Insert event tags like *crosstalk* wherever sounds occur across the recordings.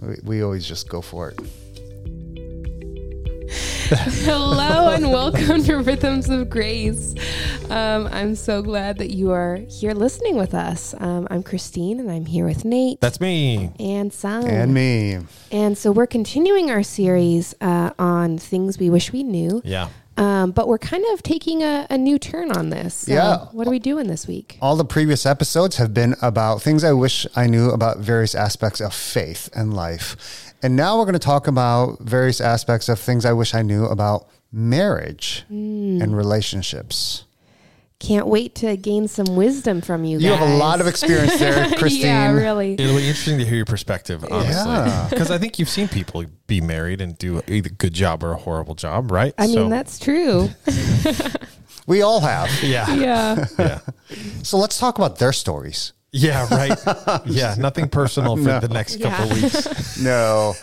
we, we always just go for it. *laughs* Hello and welcome to Rhythms of Grace. Um, I'm so glad that you are here listening with us. Um, I'm Christine and I'm here with Nate That's me. and Sung. And me. And so we're continuing our series uh, on things we wish we knew. Yeah. Um, but we're kind of taking a, a new turn on this. So Yeah. What are we doing this week? All the previous episodes have been about things I wish I knew about various aspects of faith and life. And now we're going to talk about various aspects of things I wish I knew about marriage and relationships. Can't wait to gain some wisdom from you. You have a lot of experience there, *laughs* Christine. yeah, really. It'll be interesting to hear your perspective, honestly. *laughs* Yeah. Because I think you've seen people be married and do either a good job or a horrible job, right? I mean, that's true. *laughs* We all have. Yeah. yeah. Yeah. So let's talk about their stories. Yeah, right. *laughs* yeah, nothing personal for the next couple Yeah. weeks. *laughs* No.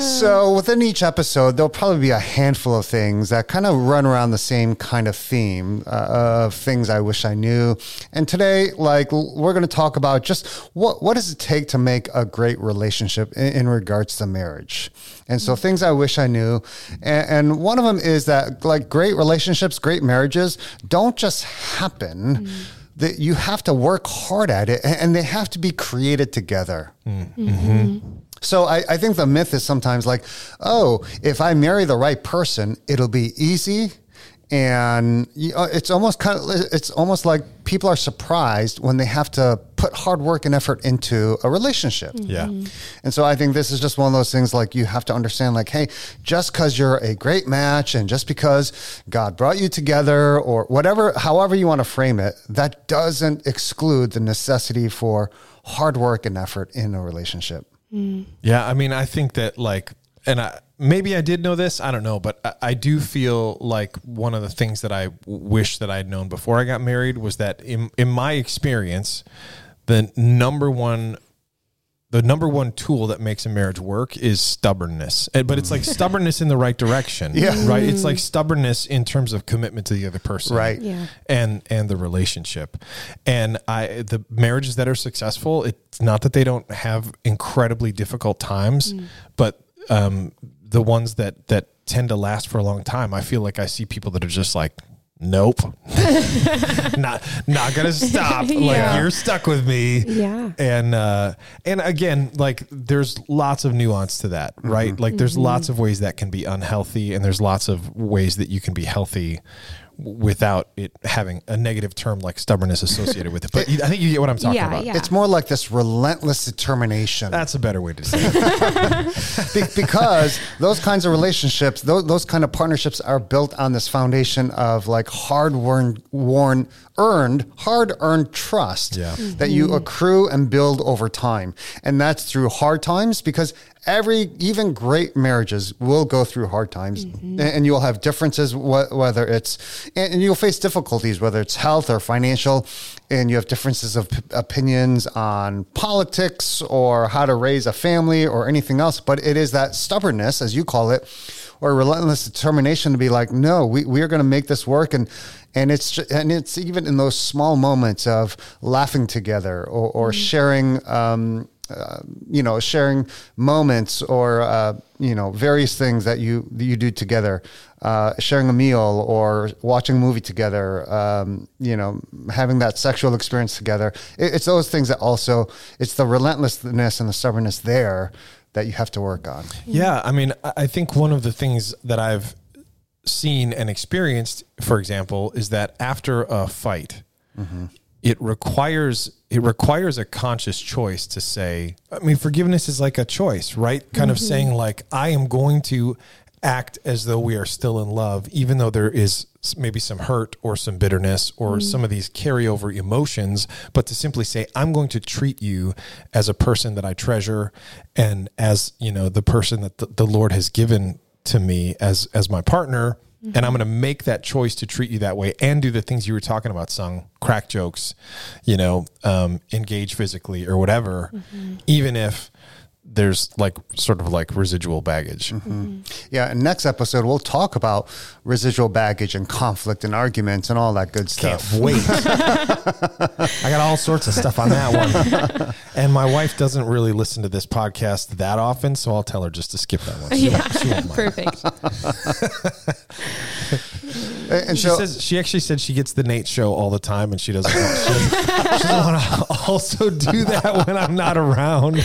so within each episode, there'll probably be a handful of things that kind of run around the same kind of theme uh, of things I wish I knew. And today, like we're going to talk about just what what does it take to make a great relationship in, in regards to marriage. And so things I wish I knew, and, and one of them is that like great relationships, great marriages don't just happen. That you have to work hard at it, and they have to be created together. Mm-hmm. Mm-hmm. So I, I think the myth is sometimes like, oh, if I marry the right person, it'll be easy, and uh, it's almost kind of it's almost like people are surprised when they have to put hard work and effort into a relationship. Mm-hmm. Yeah. And so I think this is just one of those things like you have to understand like, hey, just because you're a great match and just because God brought you together or whatever, however you want to frame it, that doesn't exclude the necessity for hard work and effort in a relationship. Mm. Yeah, I mean, I think that like, and I maybe I did know this, I don't know, but I, I do feel like one of the things that I wish that I had known before I got married was that in in my experience, the number one. The number one tool that makes a marriage work is stubbornness, but it's like mm. *laughs* stubbornness in the right direction, Yeah. right? It's like mm. stubbornness in terms of commitment to the other person, Right. Yeah. and and the relationship and i the marriages that are successful it's not that they don't have incredibly difficult times mm. but um the ones that that tend to last for a long time i feel like i see people that are just like nope. *laughs* Not not gonna stop. Yeah. like you're stuck with me. Yeah. and uh and again like there's lots of nuance to that right? Like there's lots of ways that can be unhealthy and there's lots of ways that you can be healthy without it having a negative term like stubbornness associated with it but i think you get what i'm talking Yeah, about yeah. It's more like this relentless determination. that's a better way to say it *laughs* Be- because those kinds of relationships, those, those kind of partnerships are built on this foundation of like hard worn, worn, earned, hard earned trust Yeah. Mm-hmm. that you accrue and build over time. And that's through hard times because every, even great marriages will go through hard times mm-hmm. and, and you'll have differences, wh- whether it's, and, and you'll face difficulties, whether it's health or financial, and you have differences of p- opinions on politics or how to raise a family or anything else. But it is that stubbornness, as you call it, or relentless determination to be like, no, we, we are going to make this work. And, and it's, ju- and it's even in those small moments of laughing together or, or sharing, um, uh, you know, sharing moments or uh, you know various things that you that you do together, uh, sharing a meal or watching a movie together, um, you know, having that sexual experience together. It, it's those things that also it's the relentlessness and the stubbornness there that you have to work on. Yeah, I mean, I I think one of the things that I've seen and experienced, for example, is that after a fight, it requires it requires a conscious choice to say. I mean, forgiveness is like a choice, right? Kind of mm-hmm. saying like, I am going to act as though we are still in love, even though there is maybe some hurt or some bitterness or mm-hmm. some of these carryover emotions, but to simply say, I'm going to treat you as a person that I treasure and as, you know, the person that the, the Lord has given to me as, as my partner. And I'm going to make that choice to treat you that way and do the things you were talking about, sung crack jokes, you know, um, engage physically or whatever, even if there's like sort of like residual baggage. Mm-hmm. Mm-hmm. Yeah, and next episode we'll talk about residual baggage and conflict and arguments and all that good Can't stuff. wait. *laughs* I got all sorts of stuff on that one. *laughs* And my wife doesn't really listen to this podcast that often, so I'll tell her just to skip that one. She Yeah, won't- she won't mind. perfect. *laughs* And and She so says she actually said she gets the Nate show all the time, and she doesn't. Want, she doesn't, she doesn't want to also do that when I'm not around.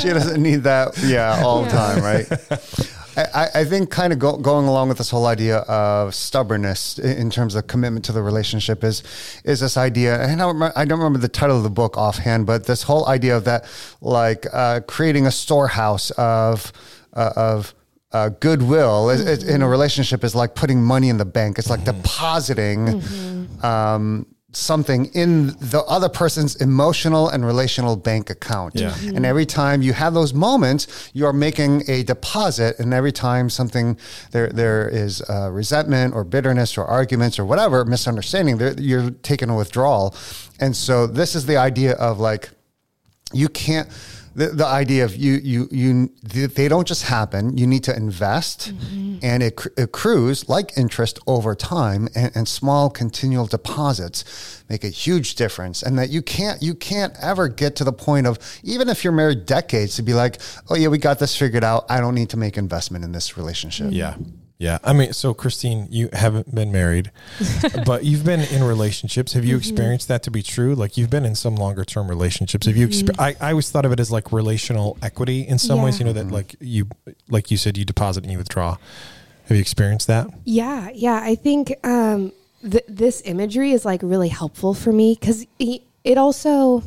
She doesn't need that, yeah, all the time, right? *laughs* I, I- think kind of go, going along with this whole idea of stubbornness in terms of commitment to the relationship is is this idea. And I don't remember, I don't remember the title of the book offhand, but this whole idea of that, like uh, creating a storehouse of uh, of uh, goodwill is, is- in a relationship is like putting money in the bank. It's like depositing. Um, something in the other person's emotional and relational bank account. Yeah. And every time you have those moments, you are making a deposit. And every time something there there is uh, resentment or bitterness or arguments or whatever misunderstanding, you're taking a withdrawal. And so this is the idea of like you can't the, the idea of you you you they don't just happen. You need to invest mm-hmm. and it accrues like interest over time and, and small continual deposits make a huge difference. And that you can't you can't ever get to the point of even if you're married decades to be like oh yeah we got this figured out. I don't need to make investment in this relationship. Yeah. Yeah. I mean, so Christine, you haven't been married, *laughs* but you've been in relationships. Have you experienced that to be true? Like you've been in some longer term relationships. Have you, exper- I, I always thought of it as like relational equity in some ways, you know, that like you, like you said, you deposit and you withdraw. Have you experienced that? Yeah, yeah. I think um, th- this imagery is like really helpful for me because it also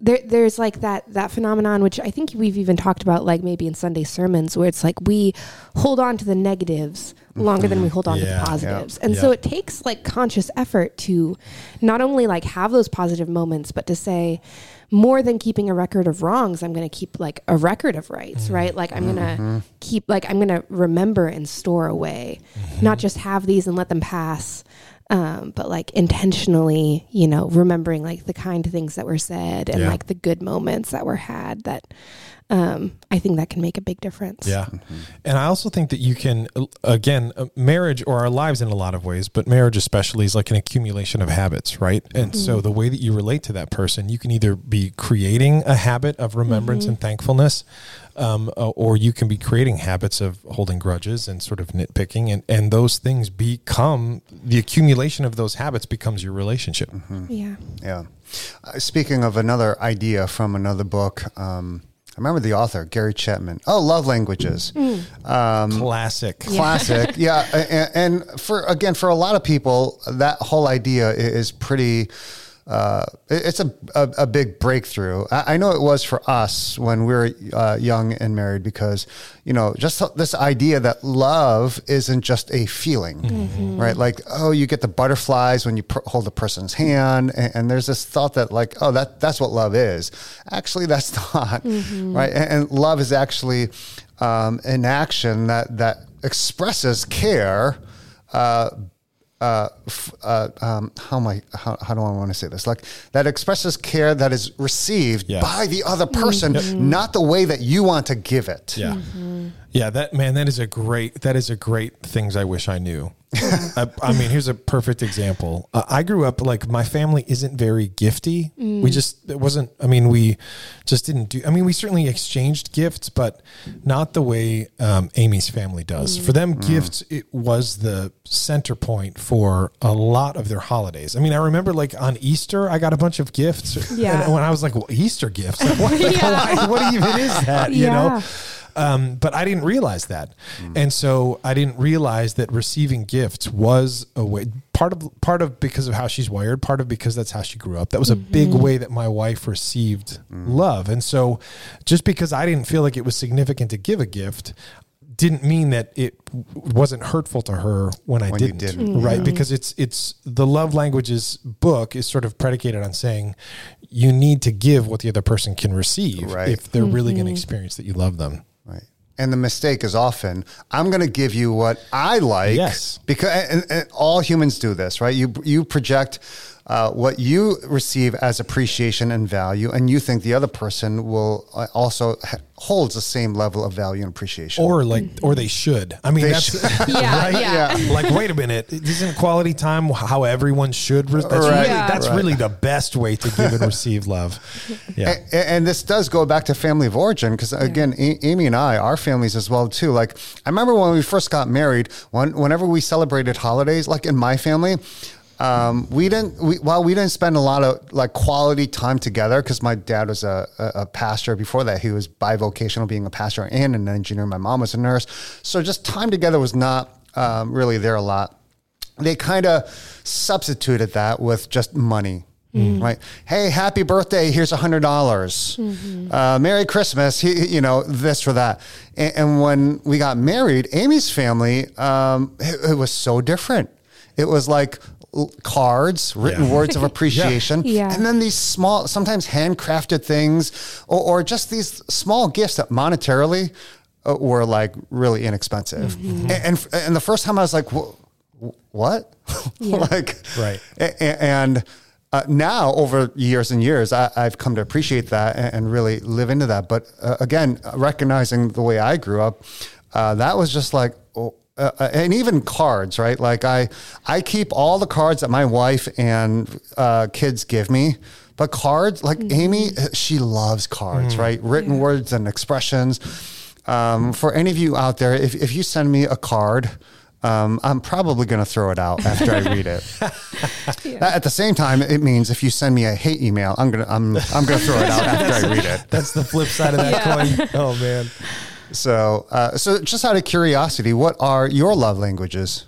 there there's like that that phenomenon which I think we've even talked about like maybe in Sunday sermons where it's like we hold on to the negatives longer than we mm-hmm. hold on to the positives. yeah, And so it takes like conscious effort to not only like have those positive moments but to say more than keeping a record of wrongs, I'm going to keep like a record of rights, mm-hmm. right? Like I'm going to mm-hmm. keep like I'm going to remember and store away, not just have these and let them pass, um, but like intentionally, you know, remembering like the kind things that were said and Yeah. like the good moments that were had. That um, I think that can make a big difference. Yeah. And I also think that you can, uh, again, uh, marriage or our lives in a lot of ways, but marriage especially is like an accumulation of habits, right? And so the way that you relate to that person, you can either be creating a habit of remembrance and thankfulness, um, uh, or you can be creating habits of holding grudges and sort of nitpicking. And, and those things become the accumulation of those habits becomes your relationship. Yeah. Yeah. Uh, speaking of another idea from another book, um, I remember the author, Gary Chapman. Oh, Love Languages. Um, Classic. Classic. *laughs* yeah. a- And, and for, again, for a lot of people, that whole idea is pretty. Uh, it's a, a, a big breakthrough. I, I know it was for us when we were uh, young and married because, you know, just this idea that love isn't just a feeling, right? Like, oh, you get the butterflies when you per- hold a person's hand, and, and there's this thought that like, oh, that that's what love is. Actually, that's *laughs* not right. And, and love is actually um, an action that that expresses care. Uh, uh, f- uh, um, how am I? How, how do I want to say this? Like that expresses care that is received Yeah. by the other person, not the way that you want to give it. Yeah. Yeah, that man, that is a great that is a great things I wish I knew. I, I mean, here's a perfect example. Uh, I grew up like my family isn't very gifty. We just it wasn't. I mean, we just didn't do. I mean, we certainly exchanged gifts, but not the way um, Amy's family does. For them, gifts it was the center point for a lot of their holidays. I mean, I remember like on Easter, I got a bunch of gifts. Yeah. and when I was like, well, Easter gifts, *laughs* like, what, *laughs* Yeah. why- what even is that? You know. Yeah. Um, but I didn't realize that, and so I didn't realize that receiving gifts was a way. Part of part of because of how she's wired, part of because that's how she grew up. That was a big way that my wife received love, and so just because I didn't feel like it was significant to give a gift, didn't mean that it wasn't hurtful to her when I When didn't, didn't. right? Because it's it's the love languages book is sort of predicated on saying you need to give what the other person can receive Right. if they're really going to experience that you love them. And the mistake is often, I'm going to give you what I like. Yes. Because and, and all humans do this, right? You you project uh, what you receive as appreciation and value, and you think the other person will uh, also ha- holds the same level of value and appreciation. or like or they should i mean They that's should. *laughs* Yeah, right yeah. like wait a minute isn't quality time how everyone should re- that's Right. really Yeah. that's Right. really the best way to give and receive love *laughs* yeah A- and this does go back to family of origin because again A- amy and i our families as well too like i remember when we first got married when, whenever we celebrated holidays like in my family um, we didn't we, while we didn't spend a lot of like quality time together because my dad was a, a, a pastor before that he was bivocational being a pastor and an engineer my mom was a nurse so just time together was not um, really there a lot they kind of substituted that with just money. Right? Hey, happy birthday! Here's a hundred dollars. Uh, Merry Christmas! He, you know this or that. And, and when we got married, Amy's family, um, it, it was so different. It was like cards, written Yeah. words of *laughs* appreciation, Yeah. and then these small, sometimes handcrafted things, or, or just these small gifts that monetarily uh, were like really inexpensive. And, and and the first time I was like, "Wha- what? *laughs* like, Right. a- a- And uh, now, over years and years, I, I've come to appreciate that and, and really live into that. But uh, again, recognizing the way I grew up, uh, that was just like, uh, uh, and even cards, right? Like I, I keep all the cards that my wife and uh, kids give me. But cards, like Amy, uh, she loves cards, right? Written words and expressions. Um, for any of you out there, if, if you send me a card, um, I'm probably going to throw it out after I read it. *laughs* At the same time, it means if you send me a hate email, I'm gonna I'm I'm gonna throw it out after I read it. *laughs* that's the flip side of that Yeah. coin oh man So, uh, so just out of curiosity, what are your love languages?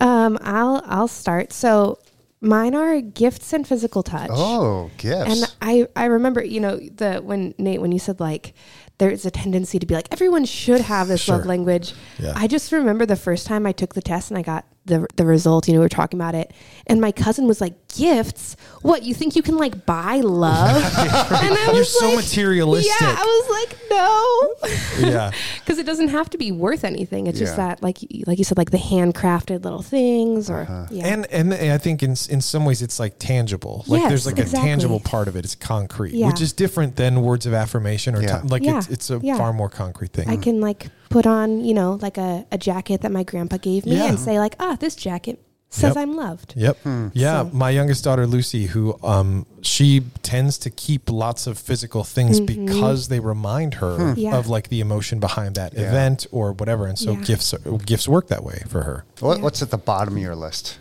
Um, I'll I'll start. So mine are gifts and physical touch. Oh, gifts. And I, I remember, you know, the when Nate, when you said like there's a tendency to be like everyone should have this love language. Yeah. I just remember the first time I took the test and I got the the result. You know, we were talking about it, and my cousin was like, "Gifts? What? You think you can like buy love?" *laughs* and I You're was so like, materialistic. Yeah, I was like, no. yeah *laughs* because it doesn't have to be worth anything. It's just that, like, like you said, like the handcrafted little things, or Uh-huh. yeah, And and I think in in some ways it's like tangible. Like Yes, there's like exactly. a tangible part of it. It's concrete, Yeah. which is different than words of affirmation or Yeah. ti- like Yeah. it's it's a Yeah. far more concrete thing. I can like put on, you know, like a, a jacket that my grandpa gave me Yeah. and say like, ah, this jacket says Yep. I'm loved. Yep. Yeah. So- My youngest daughter Lucy, who um she tends to keep lots of physical things because they remind her Yeah. of like the emotion behind that Yeah. event or whatever, and so Yeah. gifts gifts work that way for her. what, Yeah. What's at the bottom of your list?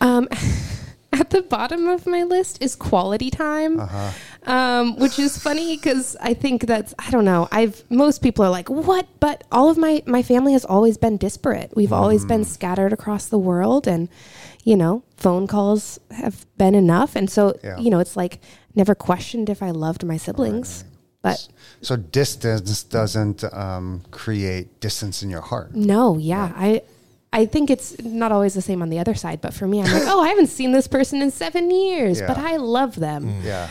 Um, *laughs* at the bottom of my list is quality time, um, which is funny because I think that's I don't know. I've most people are like, what? But all of my my family has always been disparate. We've always been scattered across the world, and you know, phone calls have been enough. And so Yeah. you know, it's like never questioned if I loved my siblings, but. So distance doesn't um, create distance in your heart. No, yeah. I I think it's not always the same on the other side, but for me I'm like, "Oh, I haven't seen this person in 7 years, but I love them." Yeah.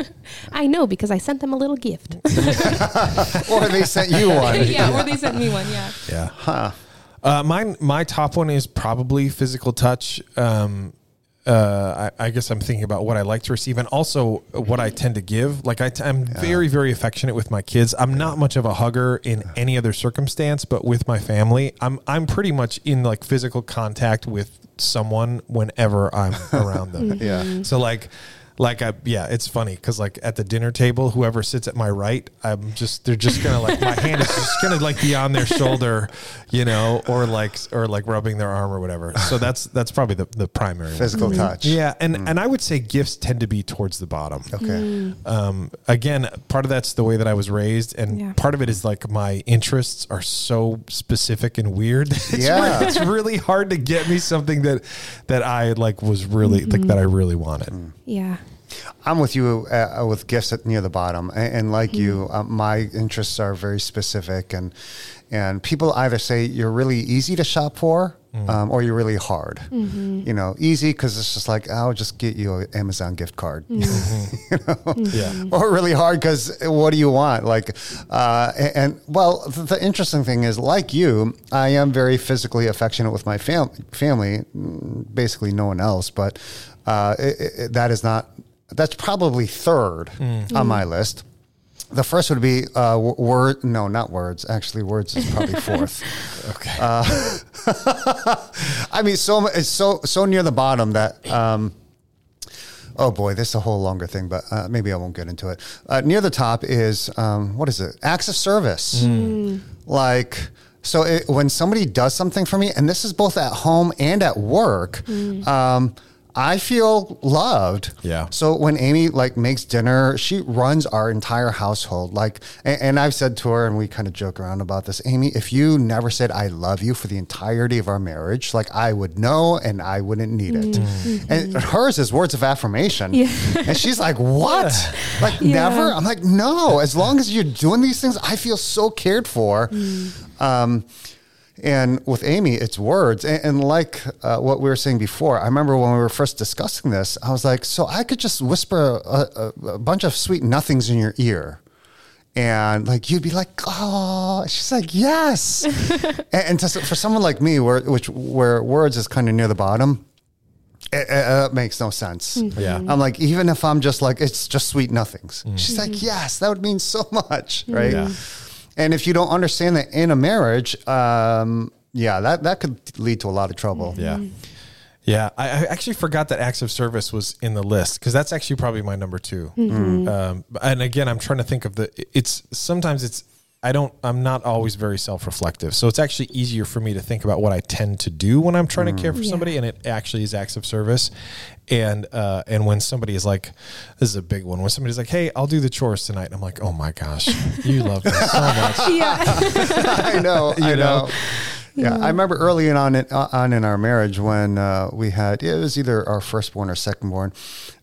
*laughs* I know because I sent them a little gift. *laughs* or they sent you one. *laughs* yeah, or they sent me one, yeah. Yeah. Uh, mine, my top one is probably physical touch. Um, uh, I, I guess I'm thinking about what I like to receive and also what I tend to give. Like I t- I'm very, very affectionate with my kids. I'm not much of a hugger in any other circumstance, but with my family, I'm I'm pretty much in like physical contact with someone whenever I'm *laughs* around them. Yeah. So like, like I yeah, it's funny because like at the dinner table, whoever sits at my right, I'm just they're just gonna like my hand is just gonna like be on their shoulder, you know, or like or like rubbing their arm or whatever. So that's that's probably the the primary. one. Physical touch. Yeah, and mm. and I would say gifts tend to be towards the bottom. Okay. Mm. Um, again, part of that's the way that I was raised, and Yeah. part of it is like my interests are so specific and weird. it's, Yeah. really, it's really hard to get me something that that I like was really like that I mm-hmm. really wanted. Mm. Yeah. I'm with you uh, with gifts at near the bottom, and, and like you, uh, my interests are very specific, and and people either say you're really easy to shop for, um, or you're really hard. You know, easy because it's just like I'll just get you an Amazon gift card. *laughs* you know, Yeah. or really hard because what do you want? Like, uh, and, and well, the, the interesting thing is, like you, I am very physically affectionate with my fam- family. mm, Basically, no one else, but uh, it, it, that is not. That's probably third on my list. The first would be uh, word. No, not words. Actually, words is probably *laughs* fourth. Okay. *laughs* I mean, so it's so so near the bottom that. Um, oh boy, this is a whole longer thing, but uh, maybe I won't get into it. Uh, near the top is um, what is it? Acts of service. Like so, it, when somebody does something for me, and this is both at home and at work. Um, I feel loved. Yeah. So when Amy like makes dinner, she runs our entire household. Like, and, and I've said to her, and we kind of joke around about this, Amy, if you never said I love you for the entirety of our marriage, like I would know and I wouldn't need it. And hers is words of affirmation. Yeah. And she's like, what? *laughs* Like Yeah. never? I'm like, no. As long as you're doing these things, I feel so cared for. Um, and with Amy, it's words. And, and like uh, what we were saying before, I remember when we were first discussing this, I was like, so I could just whisper a, a, a bunch of sweet nothings in your ear. And like you'd be like, oh, she's like, yes. *laughs* and, and to, for someone like me, where which where words is kind of near the bottom, it, it, it makes no sense. Mm-hmm. Yeah. I'm like, even if I'm just like, it's just sweet nothings. Mm. She's like, mm-hmm. yes, that would mean so *laughs* much, mm-hmm. right? Yeah. And if you don't understand that in a marriage, um, yeah, that that could lead to a lot of trouble. Yeah. Yeah. I, I actually forgot that acts of service was in the list because that's actually probably my number 2 Um, and again, I'm trying to think of the, it's sometimes it's, I don't, I'm not always very self reflective. So it's actually easier for me to think about what I tend to do when I'm trying to care for Yeah. somebody. And it actually is acts of service. And, uh, and when somebody is like, this is a big one, when somebody's like, Hey, I'll do the chores tonight. I'm like, Oh my gosh, you love me so *laughs* much. yeah. *laughs* I know, I You know? know. Yeah, I remember early on in, on in our marriage when uh, we had it was either our firstborn or secondborn.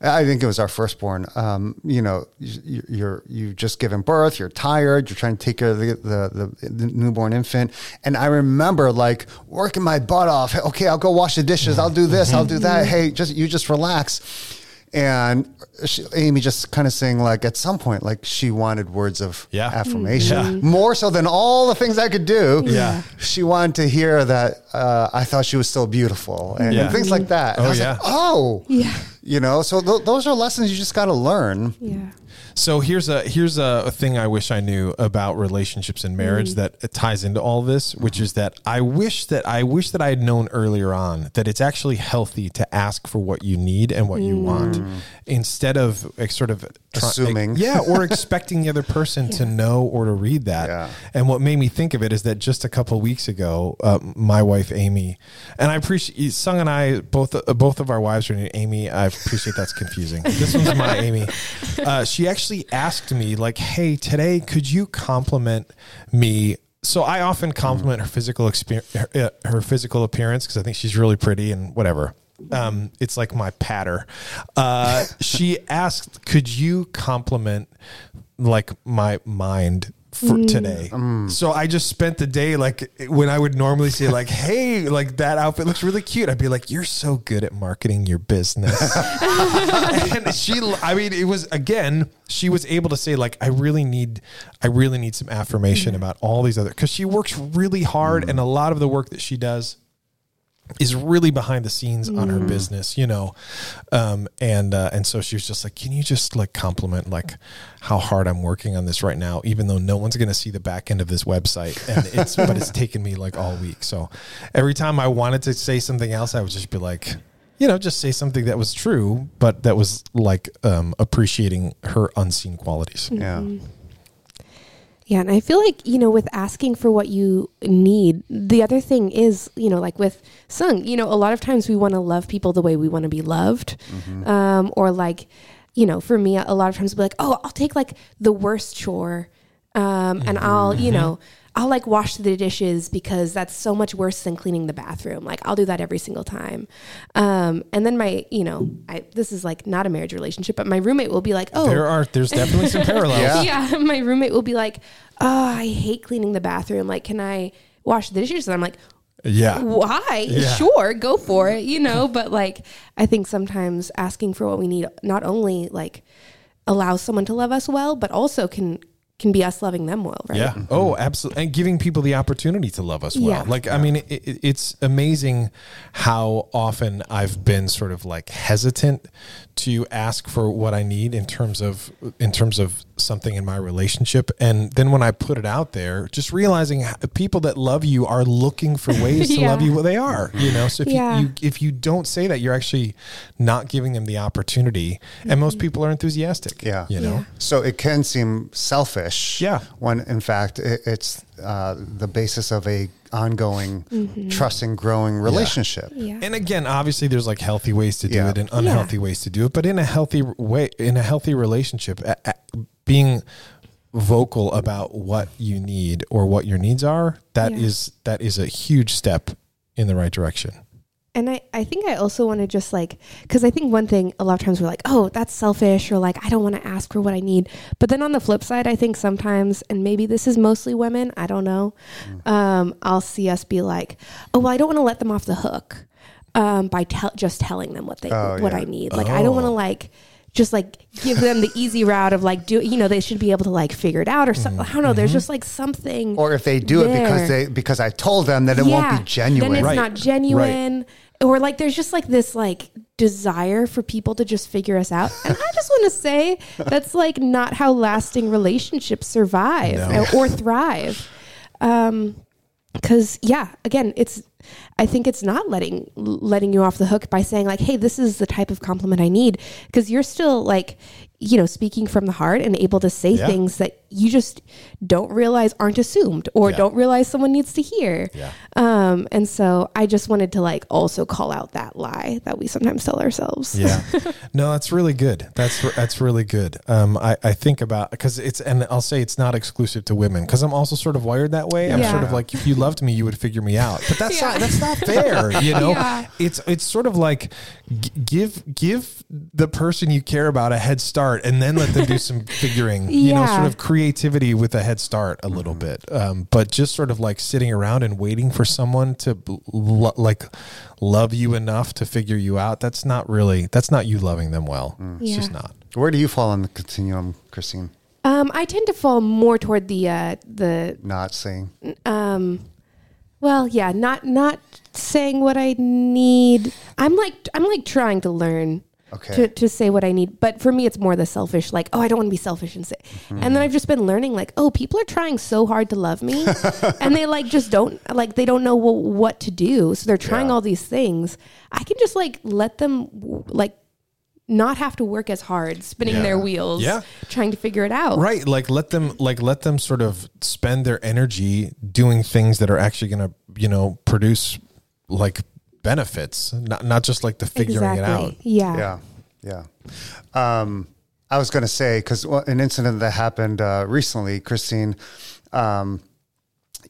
I think it was our firstborn. Um, you know, you, you're you've just given birth, you're tired, you're trying to take care of the, the the the newborn infant, and I remember like working my butt off. Okay, I'll go wash the dishes. I'll do this. I'll do that. Hey, just you just relax. And she, Amy just kind of saying like at some point like she wanted words of Yeah. affirmation Yeah. more so than all the things I could do. Yeah. She wanted to hear that uh, I thought she was still beautiful and, Yeah. and things like that. And Oh, I was yeah. like, oh, Yeah. you know, so th- those are lessons you just got to learn. Yeah. So here's a here's a thing I wish I knew about relationships and marriage that ties into all this, which is that I wish that I wish that I had known earlier on that it's actually healthy to ask for what you need and what you want instead of like, sort of try- Assuming. yeah, or *laughs* expecting the other person to know or to read that. Yeah. And what made me think of it is that just a couple weeks ago, uh, my wife Amy, and I appreciate Sung and I both uh, both of our wives are named Amy. I appreciate that's confusing. this one's my Amy. *laughs* Uh, she actually asked me like, "Hey, today could you compliment me?" So I often compliment her physical experience, her, uh, her physical appearance because I think she's really pretty and whatever. Um, it's like my patter. Uh, she asked, "Could you compliment like my mind for mm. today?" Mm. So I just spent the day like when I would normally say like, *laughs* "Hey, like that outfit looks really cute," I'd be like, "You're so good at marketing your business." *laughs* and she, I mean, it was again, she was able to say like, "I really need, I really need some affirmation mm. about all these other," because she works really hard, and a lot of the work that she does is really behind the scenes on her business, you know, um, and uh, and so she was just like, "Can you just like compliment like how hard I'm working on this right now, even though no one's going to see the back end of this website, and it's but it's taken me like all week." So every time I wanted to say something else, I would just be like, you know, just say something that was true, but that was like um, appreciating her unseen qualities. Yeah. Yeah, and I feel like, you know, with asking for what you need, the other thing is, you know, like with Sung, you know, a lot of times we want to love people the way we want to be loved. Um, or like, you know, for me, a lot of times I'll be like, oh, I'll take like the worst chore. Um, and I'll, you know, I'll like wash the dishes because that's so much worse than cleaning the bathroom. Like I'll do that every single time. Um, and then my, you know, I, this is like not a marriage relationship, but my roommate will be like, oh, There are there's definitely some *laughs* parallels. Yeah. yeah, *laughs* my roommate will be like, "Oh, I hate cleaning the bathroom. Like, can I wash the dishes?" And I'm like, Yeah. why? Yeah. Sure, go for it, you know. But like, I think sometimes asking for what we need not only like allows someone to love us well, but also can can be us loving them well, right? Yeah. Mm-hmm. Oh, absolutely. And giving people the opportunity to love us well. Yeah. Like, I mean, it, it, it's amazing how often I've been sort of like hesitant to ask for what I need in terms of in terms of something in my relationship, and then when I put it out there, just realizing people that love you are looking for *laughs* ways to love you. Well, they are. You know. So if Yeah. you, you if you don't say that, you're actually not giving them the opportunity. And most mm-hmm. people are enthusiastic. Yeah. You know. Yeah. So it can seem selfish. Yeah. When in fact it, it's uh, the basis of a ongoing, Mm-hmm. trusting, growing relationship. Yeah. And again, obviously, there's like healthy ways to do Yeah. it and unhealthy ways to do it. But in a healthy way, in a healthy relationship, a, a- being vocal about what you need or what your needs are, that is Yeah. that is a huge step in the right direction. And I, I think I also want to just like, because I think one thing a lot of times we're like, oh, that's selfish, or like, I don't want to ask for what I need. But then on the flip side, I think sometimes, and maybe this is mostly women, I don't know, Mm. um, I'll see us be like, oh, well, I don't want to let them off the hook um, by tell just telling them what they Oh, what yeah. I need. Like, I don't want to Oh. like just like give them the easy route of like do you know they should be able to like figure it out or something. I don't know. There's just like something. Or if they do it because they because I told them that it won't be genuine. Then it's Right. not genuine. Or like there's just like this like desire for people to just figure us out. And I just want to say that's like not how lasting relationships survive No. or, or thrive. Um because yeah, again, it's I think it's not letting letting you off the hook by saying like, "Hey, this is the type of compliment I need," because you're still like, you know, speaking from the heart and able to say Yeah. things that you just don't realize aren't assumed or Yeah. don't realize someone needs to hear. Yeah. Um, and so I just wanted to like also call out that lie that we sometimes tell ourselves. Yeah. *laughs* No, that's really good. That's that's really good. Um, I, I think about because it's and I'll say it's not exclusive to women because I'm also sort of wired that way. I'm sort of like if you loved me, you would figure me out. But that's. *laughs* not that's not fair. You know, *laughs* Yeah. it's it's sort of like g- give give the person you care about a head start and then let them do some *laughs* figuring. You know, sort of creativity with a head start a little bit. Um, but just sort of like sitting around and waiting for someone to l- like love you enough to figure you out. That's not really that's not you loving them well. It's just not. Where do you fall on the continuum, Christine? Um, I tend to fall more toward the uh, the Not saying. um, well, yeah, not not saying what I need. I'm like I'm like trying to learn Okay. to, to say what I need. But for me, it's more the selfish, like, oh, I don't want to be selfish and say. Mm-hmm. And then I've just been learning, like, oh, people are trying so hard to love me, *laughs* and they like just don't like they don't know wh- what to do, so they're trying Yeah. all these things. I can just like let them like not have to work as hard, spinning Yeah. their wheels, Yeah. trying to figure it out. Right. Like let them like let them sort of spend their energy doing things that are actually gonna, you know, produce like benefits. Not not just like the figuring it out. Yeah. Yeah, yeah. Um, I was going to say because an incident that happened uh, recently, Christine, um,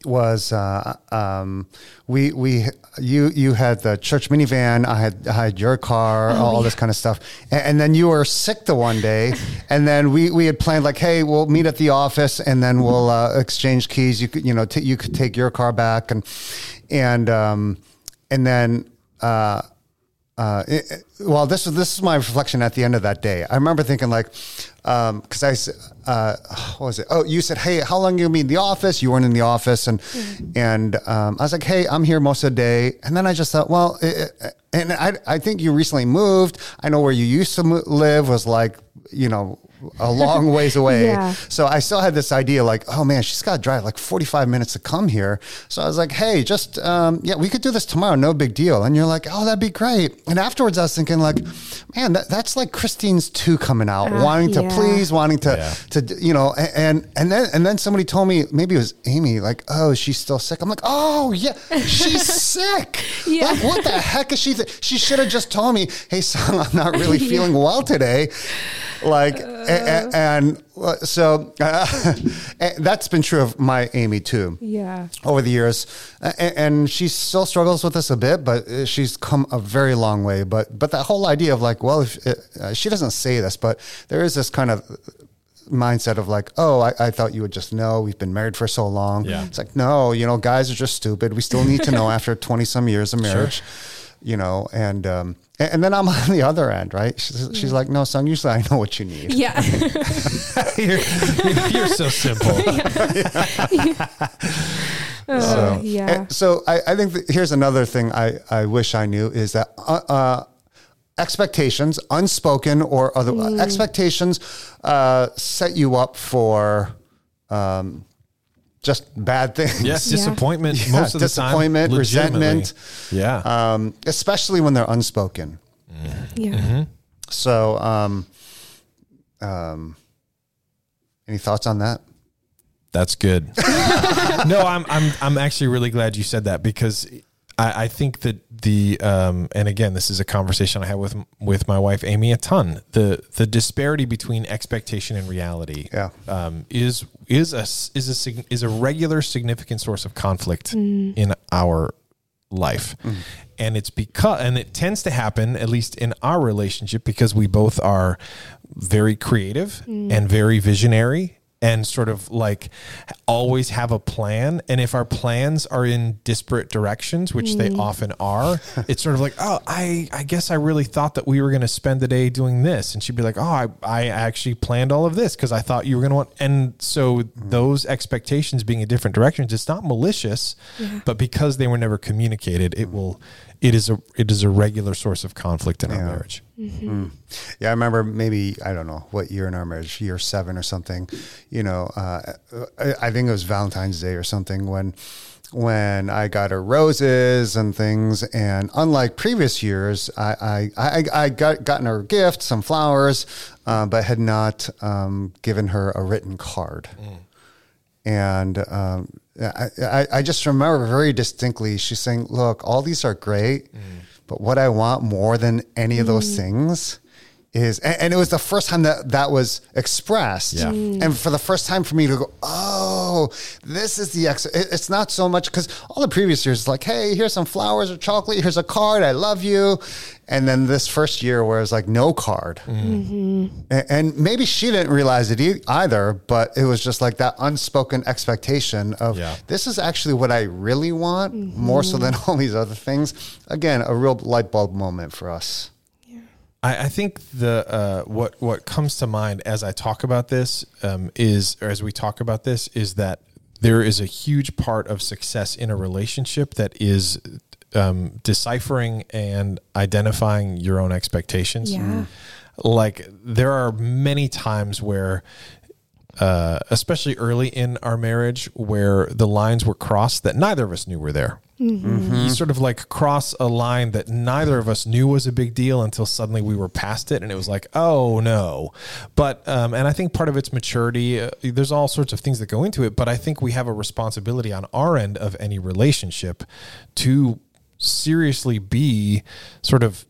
was uh, um, we we you you had the church minivan, I had I had your car, all this kind of stuff, and, and then you were sick the one day, *laughs* and then we we had planned like, hey, we'll meet at the office, and then we'll uh, exchange keys. You could you know t- you could take your car back, and and um, and then. Uh, uh, it, well, this was this is my reflection at the end of that day. I remember thinking like, because I, s- uh, what was it? Oh, you said, hey, how long you gonna be in the office? You weren't in the office, and and um, I was like, hey, I'm here most of the day. And then I just thought, well, it, it- and I I think you recently moved. I know where you used to live was like, you know. A long *laughs* ways away. Yeah. So I still had this idea like, oh man, she's got to drive like 45 minutes to come here. So I was like, hey, just, um, yeah, we could do this tomorrow. No big deal. And you're like, oh, that'd be great. And afterwards I was thinking like, man, that, that's like Christine's two coming out, Uh, wanting to yeah. please, wanting to, Yeah. to, you know, and, and then, and then somebody told me, maybe it was Amy, like, oh, she's still sick. I'm like, oh yeah, she's *laughs* sick. Yeah. Like, what the heck is she? Th- she should have just told me, hey, Sung, I'm not really *laughs* feeling well today. Like, a- a- and, uh, so *laughs* uh, and that's been true of my Amy too Yeah. over the years, A- and she still struggles with this a bit, but uh, she's come a very long way. But but that whole idea of like, well, if uh, she doesn't say this, but there is this kind of mindset of like, oh, I, I thought you would just know. We've been married for so long. Yeah. It's like, no, you know, guys are just stupid. We still need to know *laughs* after 20 some years of marriage, you know, and, um, and, and then I'm *laughs* on the other end, right? She's, she's like, no, Sung, usually I know what you need. Yeah. *laughs* you're, *laughs* you're so simple. Uh, yeah. And so I, I think that here's another thing I, I wish I knew is that uh, uh, expectations, unspoken or other Mm. expectations, uh, set you up for um, just bad things. Yes, *laughs* Yeah. disappointment Yeah, most of the time. disappointment, legitimately. resentment. Yeah. Um, especially when they're unspoken. yeah. Mm-hmm. So, um, um, any thoughts on that? That's good. *laughs* no, I'm I'm I'm actually really glad you said that because I, I think that the um, and again this is a conversation I had with with my wife Amy a ton. The the disparity between expectation and reality Yeah. um, is is a is a sig- is a regular significant source of conflict mm. in our life. Mm. And it's because and it tends to happen at least in our relationship because we both are very creative mm. and very visionary and sort of like always have a plan. And if our plans are in disparate directions which they mm. often are *laughs* it's sort of like oh i i guess i really thought that we were going to spend the day doing this. And she'd be like oh i i actually planned all of this because i thought you were going to want and so mm. those expectations being in different directions it's not malicious but because they were never communicated it mm. will it is a it is a regular source of conflict in our Yeah. marriage Yeah, I remember maybe I don't know what year in our marriage, year seven or something. You know, uh, I, I think it was Valentine's Day or something when when I got her roses and things. And unlike previous years, I I, I, I got gotten her a gift, some flowers, uh, but had not um, given her a written card. And um, I, I, I just remember very distinctly, she's saying, Look, all these are great, but what I want more than any of those things is, and, and it was the first time that that was expressed. Yeah. Mm. And for the first time for me to go, Oh, this is the ex. it- It's not so much because all the previous years, like, Hey, here's some flowers or chocolate, here's a card, I love you. And then this first year where it's like no card. A- And maybe she didn't realize it e- either, but it was just like that unspoken expectation of Yeah. this is actually what I really want more so than *laughs* all these other things. Again, a real light bulb moment for us. I, I think the uh, what what comes to mind as I talk about this um, is, or as we talk about this, is that there is a huge part of success in a relationship that is um, deciphering and identifying your own expectations. Yeah. Like there are many times where. Uh, especially early in our marriage, where the lines were crossed that neither of us knew were there. You sort of like cross a line that neither of us knew was a big deal until suddenly we were past it, and it was like, oh no. But um, and I think part of it's maturity. Uh, there's all sorts of things that go into it, but I think we have a responsibility on our end of any relationship to seriously be sort of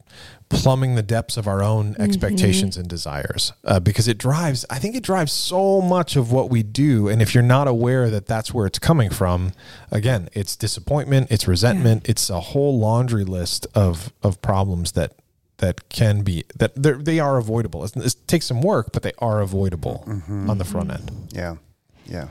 plumbing the depths of our own expectations and desires uh, because it drives i think it drives so much of what we do. And if you're not aware that that's where it's coming from again it's disappointment it's resentment it's a whole laundry list of of problems that that can be that they're, avoidable. It's- it takes some work but they are avoidable on the front end. Yeah. Yeah.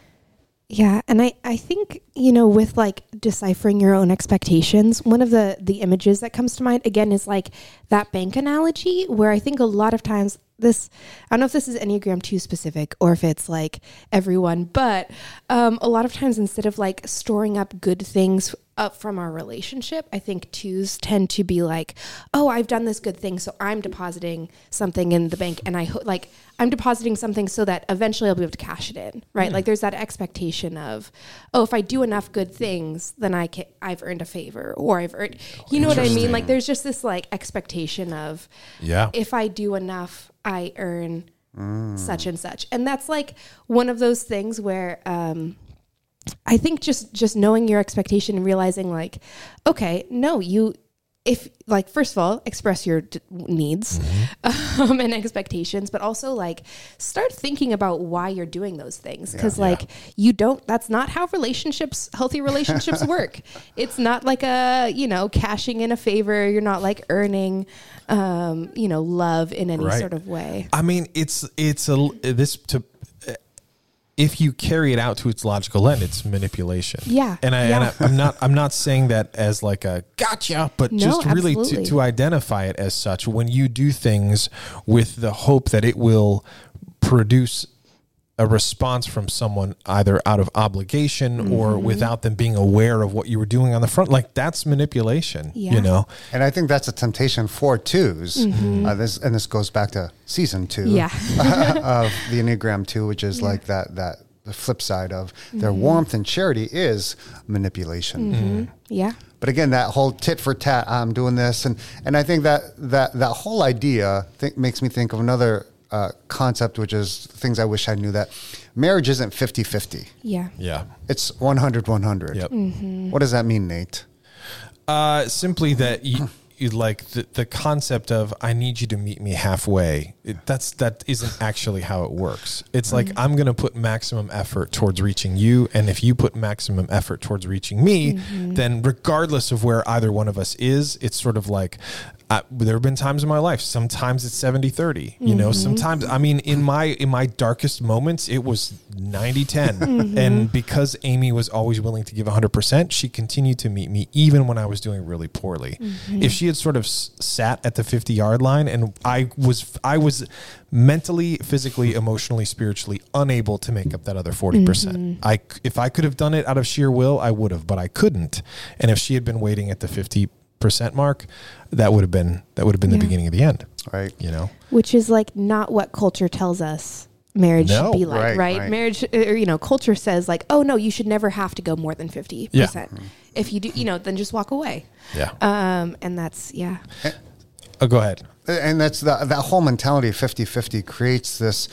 Yeah, and I I think you know with like deciphering your own expectations, one of the the images that comes to mind again is like that bank analogy where I think a lot of times this I don't know if this is Enneagram 2 specific or if it's like everyone, but um, a lot of times instead of like storing up good things up from our relationship, I think twos tend to be like, oh, I've done this good thing, so I'm depositing something in the bank, and I ho- like I'm depositing something so that eventually I'll be able to cash it in, right? Like there's that expectation of, oh, if I do enough good things, then I can I've earned a favor, or I've earned, you know what I mean? Like there's just this like expectation of, yeah if I do enough, I earn such and such. And that's like one of those things where um, I think just just knowing your expectation and realizing like, okay, no, you if like first of all express your d- needs Mm-hmm. um, *laughs* and expectations but also like start thinking about why you're doing those things because Yeah. like you don't that's not how relationships healthy relationships *laughs* work it's not like a you know cashing in a favor you're not like earning um you know love in any Right. sort of way I mean, it's it's a this to if you carry it out to its logical end, it's manipulation. Yeah, and I, yeah. and I I'm not I'm not saying that as like a gotcha, but No, just really to, to identify it as such. When you do things with the hope that it will produce a response from someone either out of obligation Mm-hmm. or without them being aware of what you were doing on the front. Like that's manipulation Yeah. you know? And I think that's a temptation for 2s Uh, this and this goes back to season two Yeah. *laughs* of the Enneagram two, which is like that that the flip side of their warmth and charity is manipulation. yeah. But again, that whole tit for tat, I'm doing this, and and I think that that that whole idea think, makes me think of another uh, concept, which is things I wish I knew that marriage isn't 50-50. yeah yeah It's 100-100. Yep. What does that mean, Nate? Uh, simply that you, you like the, the concept of I need you to meet me halfway. It, that's that isn't actually how it works. It's like I'm going to put maximum effort towards reaching you, and if you put maximum effort towards reaching me, then regardless of where either one of us is, it's sort of like. Uh, there have been times in my life sometimes it's 70 30 you know mm-hmm. sometimes i mean in my in my darkest moments it was 90 10 mm-hmm. and because amy was always willing to give 100% she continued to meet me even when i was doing really poorly. Mm-hmm. If she had sort of s- sat at the 50 yard line and i was i was mentally physically emotionally spiritually unable to make up that other 40%. I if i could have done it out of sheer will i would have but i couldn't. And if she had been waiting at the 50 percent mark that would have been that would have been the beginning of the end Right. you know which is like not what culture tells us marriage No. should be like, Right, right? right. Marriage, uh, or you know, culture says like, oh no, you should never have to go more than fifty percent. If you do, you know, then just walk away. yeah Um, and that's yeah, oh go ahead And that's the, that whole mentality of 50 50 creates this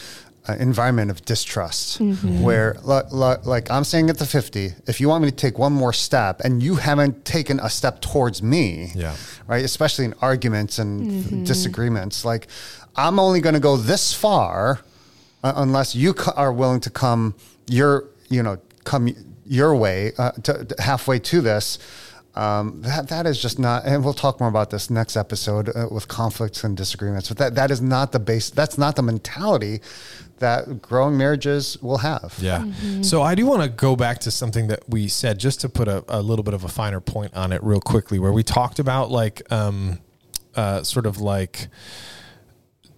uh, environment of distrust where, li- li- like I'm saying at the 50, if you want me to take one more step and you haven't taken a step towards me, Yeah. right, especially in arguments and disagreements, like I'm only going to go this far uh, unless you co- are willing to come your, you know, come your way uh, to, to halfway to this. Um, that that is just not, and we'll talk more about this next episode uh, with conflicts and disagreements. But that that is not the base. That's not the mentality that growing marriages will have. Yeah. So I do want to go back to something that we said just to put a, a little bit of a finer point on it real quickly, where we talked about like, um, uh, sort of like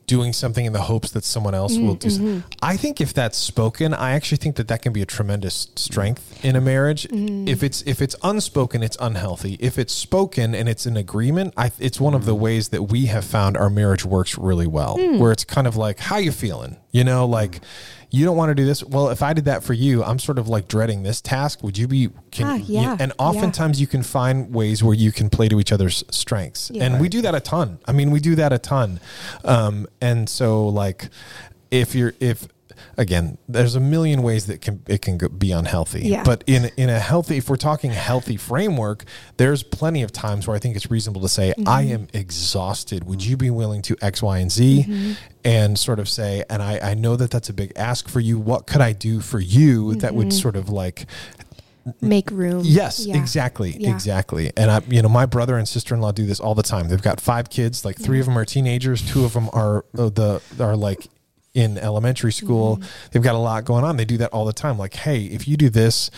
doing something in the hopes that someone else will mm, do. something. Mm-hmm. I think if that's spoken, I actually think that that can be a tremendous strength in a marriage. Mm. If it's if it's unspoken, it's unhealthy. If it's spoken and it's an agreement, I, it's one of the mm. ways that we have found our marriage works really well. Where it's kind of like, how you feeling? You know, like you don't want to do this. Well, if I did that for you, I'm sort of like dreading this task. Would you be? Can, Ah, you- yeah, and yeah. oftentimes you can find ways where you can play to each other's strengths, Yeah. and we do that a ton. I mean, we do that a ton. Um, and so, like, if you're if again, there's a million ways that can it can go, be unhealthy. Yeah. But in in a healthy, if we're talking healthy framework, there's plenty of times where I think it's reasonable to say, I mm-hmm. am exhausted. Would you be willing to X, Y, and Z? Mm-hmm. And sort of say, and I, I know that that's a big ask for you. What could I do for you that would mm-hmm. sort of like make room. Yes, Yeah. exactly, Yeah. exactly. And I, you know, my brother and sister in law do this all the time. They've got five kids. Like three of them are teenagers. Two of them are uh, the are like in elementary school. Mm-hmm. They've got a lot going on. They do that all the time. Like, hey, if you do this,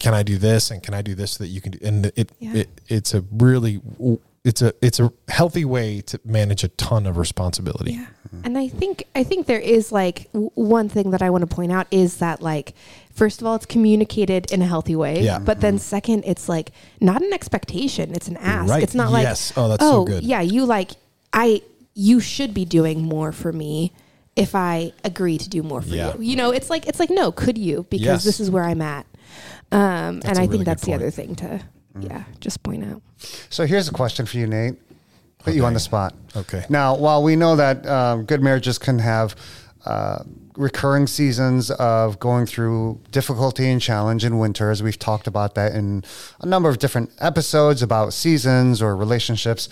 can I do this? And can I do this so that you can do? And it, Yeah. it it's a really it's a it's a healthy way to manage a ton of responsibility. Yeah. And I think I think there is like one thing that I want to point out is that like first of all it's communicated in a healthy way, Yeah. but then second it's like not an expectation, it's an ask. Right. It's not like Yes. Oh, that's so good. Yeah, you like I you should be doing more for me if I agree to do more for Yeah. you. You know, it's like it's like no, could you? Because Yes. this is where I'm at. Um and I really think that's the other thing to yeah, just point out. So here's a question for you, Nate. Put you on the spot. Okay. Now, while we know that um, good marriages can have uh, recurring seasons of going through difficulty and challenge in winter, as we've talked about that in a number of different episodes about seasons or relationships.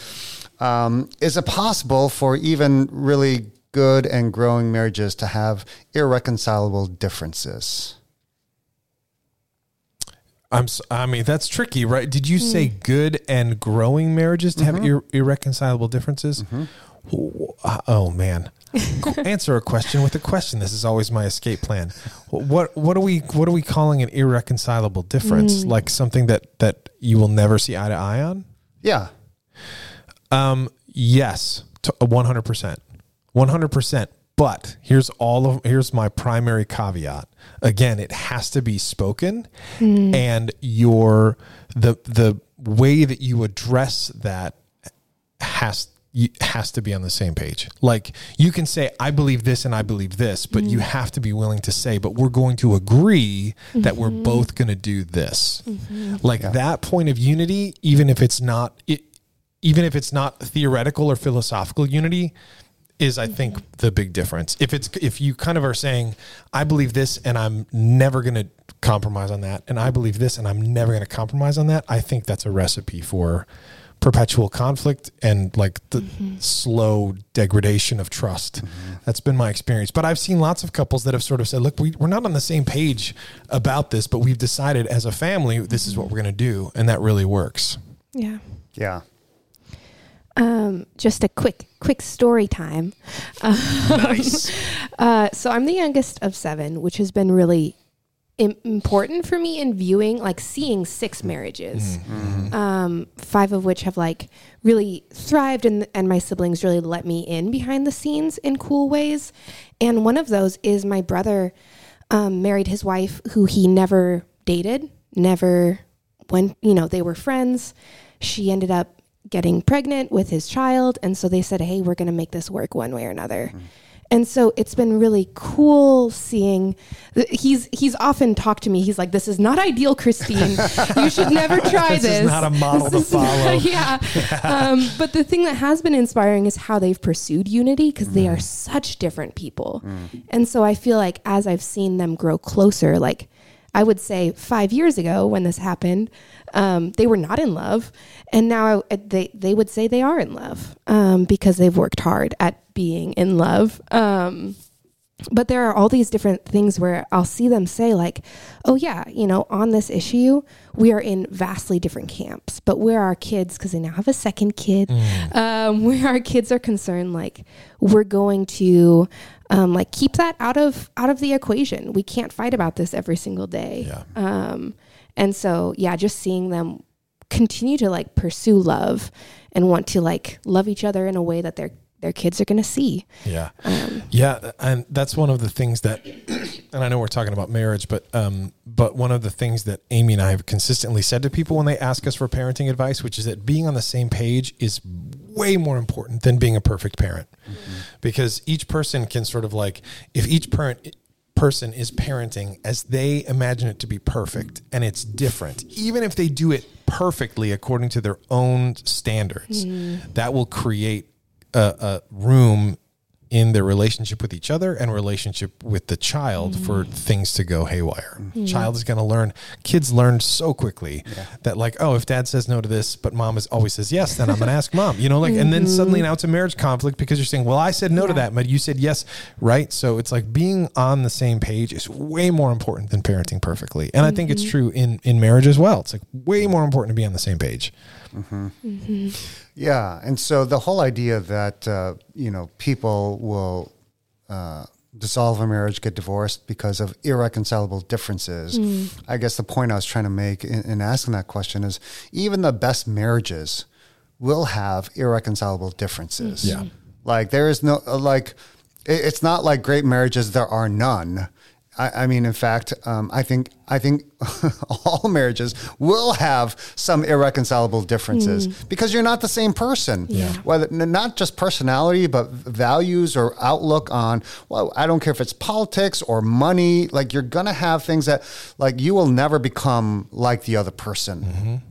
Um, is it possible for even really good and growing marriages to have irreconcilable differences? I'm. s- I mean, that's tricky, right? Did you say hmm. good and growing marriages to have mm-hmm. ir- irreconcilable differences? Oh, oh, man, *laughs* answer a question with a question. This is always my escape plan. What What are we What are we calling an irreconcilable difference? Hmm. Like something that that you will never see eye to eye on? Yeah. Um, yes, uh, one hundred percent, one hundred percent. But here's all of here's my primary caveat. Again, it has to be spoken, hmm. and your the the way that you address that has you, has to be on the same page. Like you can say, "I believe this" and "I believe this," but you hmm. have to be willing to say, "But we're going to agree that we're mm-hmm. both going to do this." Mm-hmm. Like that point of unity, even if it's not it, even if it's not theoretical or philosophical unity is I think the big difference. If it's if you kind of are saying I believe this and I'm never going to compromise on that and I believe this and I'm never going to compromise on that, I think that's a recipe for perpetual conflict and like the mm-hmm. slow degradation of trust. Mm-hmm. That's been my experience. But I've seen lots of couples that have sort of said, look, we, we're not on the same page about this, but we've decided as a family, this is mm-hmm. what we're going to do. And that really works. Yeah. Yeah. Um, just a quick, quick story time. Nice. *laughs* Uh, so I'm the youngest of seven, which has been really Im- important for me in viewing, like seeing six marriages, um, five of which have like really thrived, and and my siblings really let me in behind the scenes in cool ways. And one of those is my brother um, married his wife, who he never dated, never when you know they were friends. She ended up getting pregnant with his child, and so they said, "Hey, we're going to make this work one way or another." And so it's been really cool seeing. He's he's often talked to me. He's like, "This is not ideal, Christine. You *laughs* should never try This this. is not a model This to is not- follow." *laughs* yeah. Um, but the thing that has been inspiring is how they've pursued unity because they are such different people. And so I feel like as I've seen them grow closer, like I would say five years ago when this happened, um, they were not in love, and now I, they they would say they are in love um, because they've worked hard at being in love. Um, but there are all these different things where I'll see them say like, "Oh yeah, you know, on this issue, we are in vastly different camps, but where our kids, because they now have a second kid, um, *laughs* where our kids are concerned, like we're going to." Um, like keep that out of out of the equation. We can't fight about this every single day. Yeah. Um, and so yeah, just seeing them continue to like pursue love and want to like love each other in a way that their their kids are going to see. Yeah. Um, Yeah, and that's one of the things that, *clears throat* and I know we're talking about marriage, but um, but one of the things that Amy and I have consistently said to people when they ask us for parenting advice, which is that being on the same page is way more important than being a perfect parent, mm-hmm. because each person can sort of like if each parent person is parenting as they imagine it to be perfect and it's different even if they do it perfectly according to their own standards mm-hmm. that will create a, a room in their relationship with each other and relationship with the child for mm. things to go haywire. Mm-hmm. Child is going to learn. Kids learn so quickly that like, oh, if dad says no to this, but mom is always says yes, then I'm going to ask mom. You know, like, and then suddenly mm-hmm. now it's a marriage conflict because you're saying, well, I said no to that, but you said yes, right? So it's like being on the same page is way more important than parenting perfectly, and I think it's mm-hmm. true in in marriage as well. It's like way more important to be on the same page. Yeah, and so the whole idea that uh, you know people will uh, dissolve a marriage, get divorced because of irreconcilable differences. I guess the point I was trying to make in, in asking that question is even the best marriages will have irreconcilable differences. Yeah. like there is no uh, like it- it's not like great marriages there are none. I, I mean, in fact, um, I think I think *laughs* all marriages will have some irreconcilable differences because you're not the same person. Yeah. Whether not just personality, but values or outlook on. Well, I don't care if it's politics or money. Like you're gonna have things that like you will never become like the other person.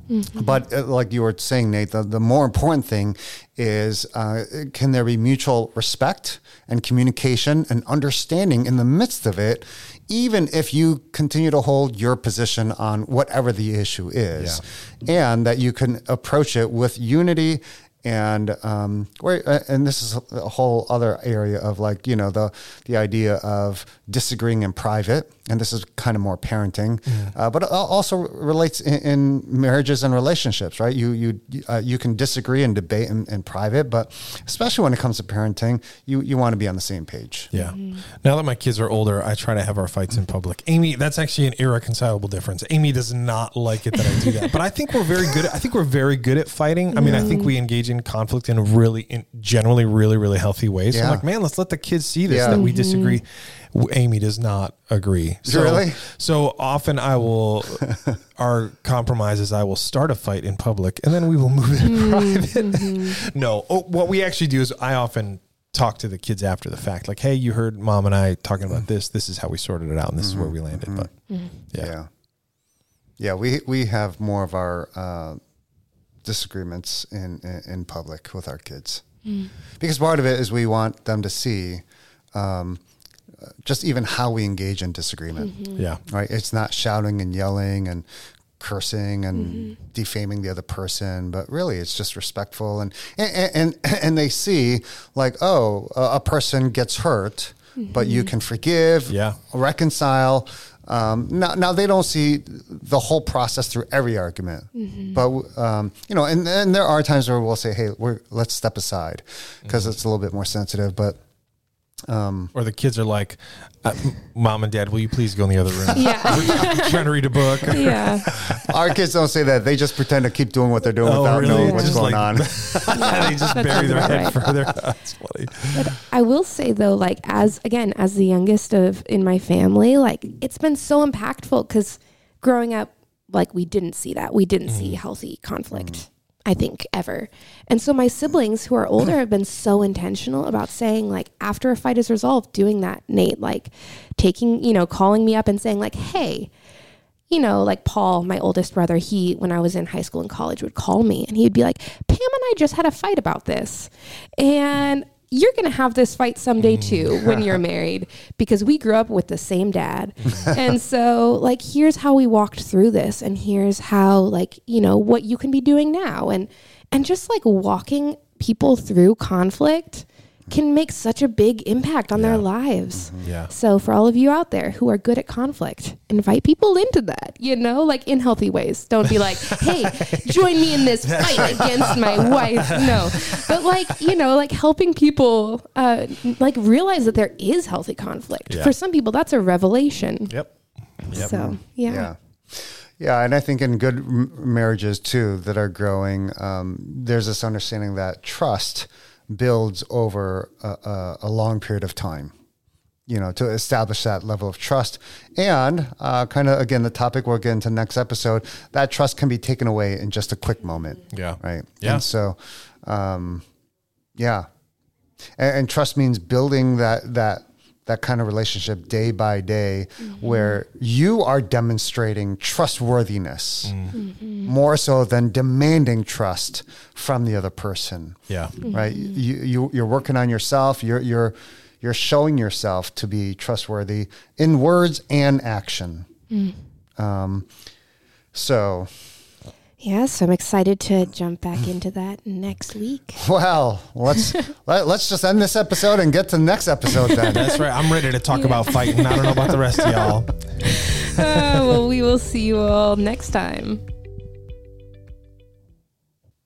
But uh, like you were saying, Nate, the, the more important thing is uh, can there be mutual respect and communication and understanding in the midst of it, even if you continue to hold your position on whatever the issue is, and that you can approach it with unity and um, where uh, and this is a whole other area of like you know the the idea of disagreeing in private, and this is kind of more parenting, uh, but it also relates in, in marriages and relationships, right? You you uh, you can disagree and debate in, in private, but especially when it comes to parenting, you you want to be on the same page. Yeah. Now that my kids are older, I try to have our fights in public. Amy, that's actually an irreconcilable difference. Amy does not like it that I do that, but I think we're very good. At, I think we're very good at fighting. I mean, I think we engage in conflict in really, in generally, really, really healthy ways. So I'm Yeah. like, man, let's let the kids see this Yeah. that we mm-hmm. disagree. W- Amy does not agree. *laughs* So, Really? So often I will, *laughs* our compromise is I will start a fight in public and then we will move it in mm-hmm. private. Mm-hmm. *laughs* no, oh, what we actually do is I often talk to the kids after the fact, like, hey, you heard mom and I talking about this. This is how we sorted it out, and this is where we landed. But yeah. yeah, yeah. We we have more of our uh, disagreements in, in in public with our kids because part of it is we want them to see um, uh, just even how we engage in disagreement. yeah, Right? It's not shouting and yelling and cursing and defaming the other person, but really it's just respectful and and and, and they see like, oh, a a person gets hurt, but you can forgive, Yeah. reconcile. Um, now, now they don't see the whole process through every argument, but um, you know, and, and there are times where we'll say, "Hey, we're, let's step aside," because it's a little bit more sensitive. But Um, or the kids are like, uh, "Mom and Dad, will you please go in the other room? *laughs* Yeah. I'm trying to read a book." *laughs* yeah. our kids don't say that; they just pretend to keep doing what they're doing Oh, without really? knowing what's Just going like- on. *laughs* they just bury their about head right. further. That's funny. But I will say though, like as again as the youngest of in my family, like it's been so impactful because growing up, like we didn't see that. We didn't see mm. healthy conflict. Mm. I think ever. And so my siblings who are older have been so intentional about saying like after a fight is resolved, doing that, Nate, like taking, you know, calling me up and saying like, "Hey, you know, like Paul, my oldest brother, he, when I was in high school and college, would call me and he'd be like, Pam and I just had a fight about this. And you're going to have this fight someday mm. too when you're *laughs* married because we grew up with the same dad. *laughs* and so, like, here's how we walked through this. And here's how, like, you know, what you can be doing now. And, and just like walking people through conflict can make such a big impact on their lives. Yeah. So for all of you out there who are good at conflict, invite people into that, you know, like in healthy ways. Don't be like, *laughs* "Hey, join me in this fight against my wife." No. But like, you know, like helping people uh like realize that there is healthy conflict. Yeah. For some people that's a revelation. Yep. Yep. So, yeah. Yeah. Yeah, and I think in good m- marriages too that are growing, um, there's this understanding that trust builds over a, a, a long period of time. You know, to establish that level of trust, and uh, kind of again the topic we'll get into next episode. That trust can be taken away in just a quick moment. Yeah. Right. Yeah. And so, um, yeah, and, and trust means building that that that kind of relationship day by day mm-hmm. where you are demonstrating trustworthiness mm-hmm. more so than demanding trust from the other person. Yeah. Mm-hmm. right? You, you you're working on yourself. You're you're you're showing yourself to be trustworthy in words and action. Mm. Um so Yes, I'm excited to jump back into that next week. *laughs* well let's *laughs* let, let's just end this episode and get to the next episode then That's right. I'm ready to talk about fighting. I don't know about the rest of y'all. *laughs* Uh, well, we will see you all next time.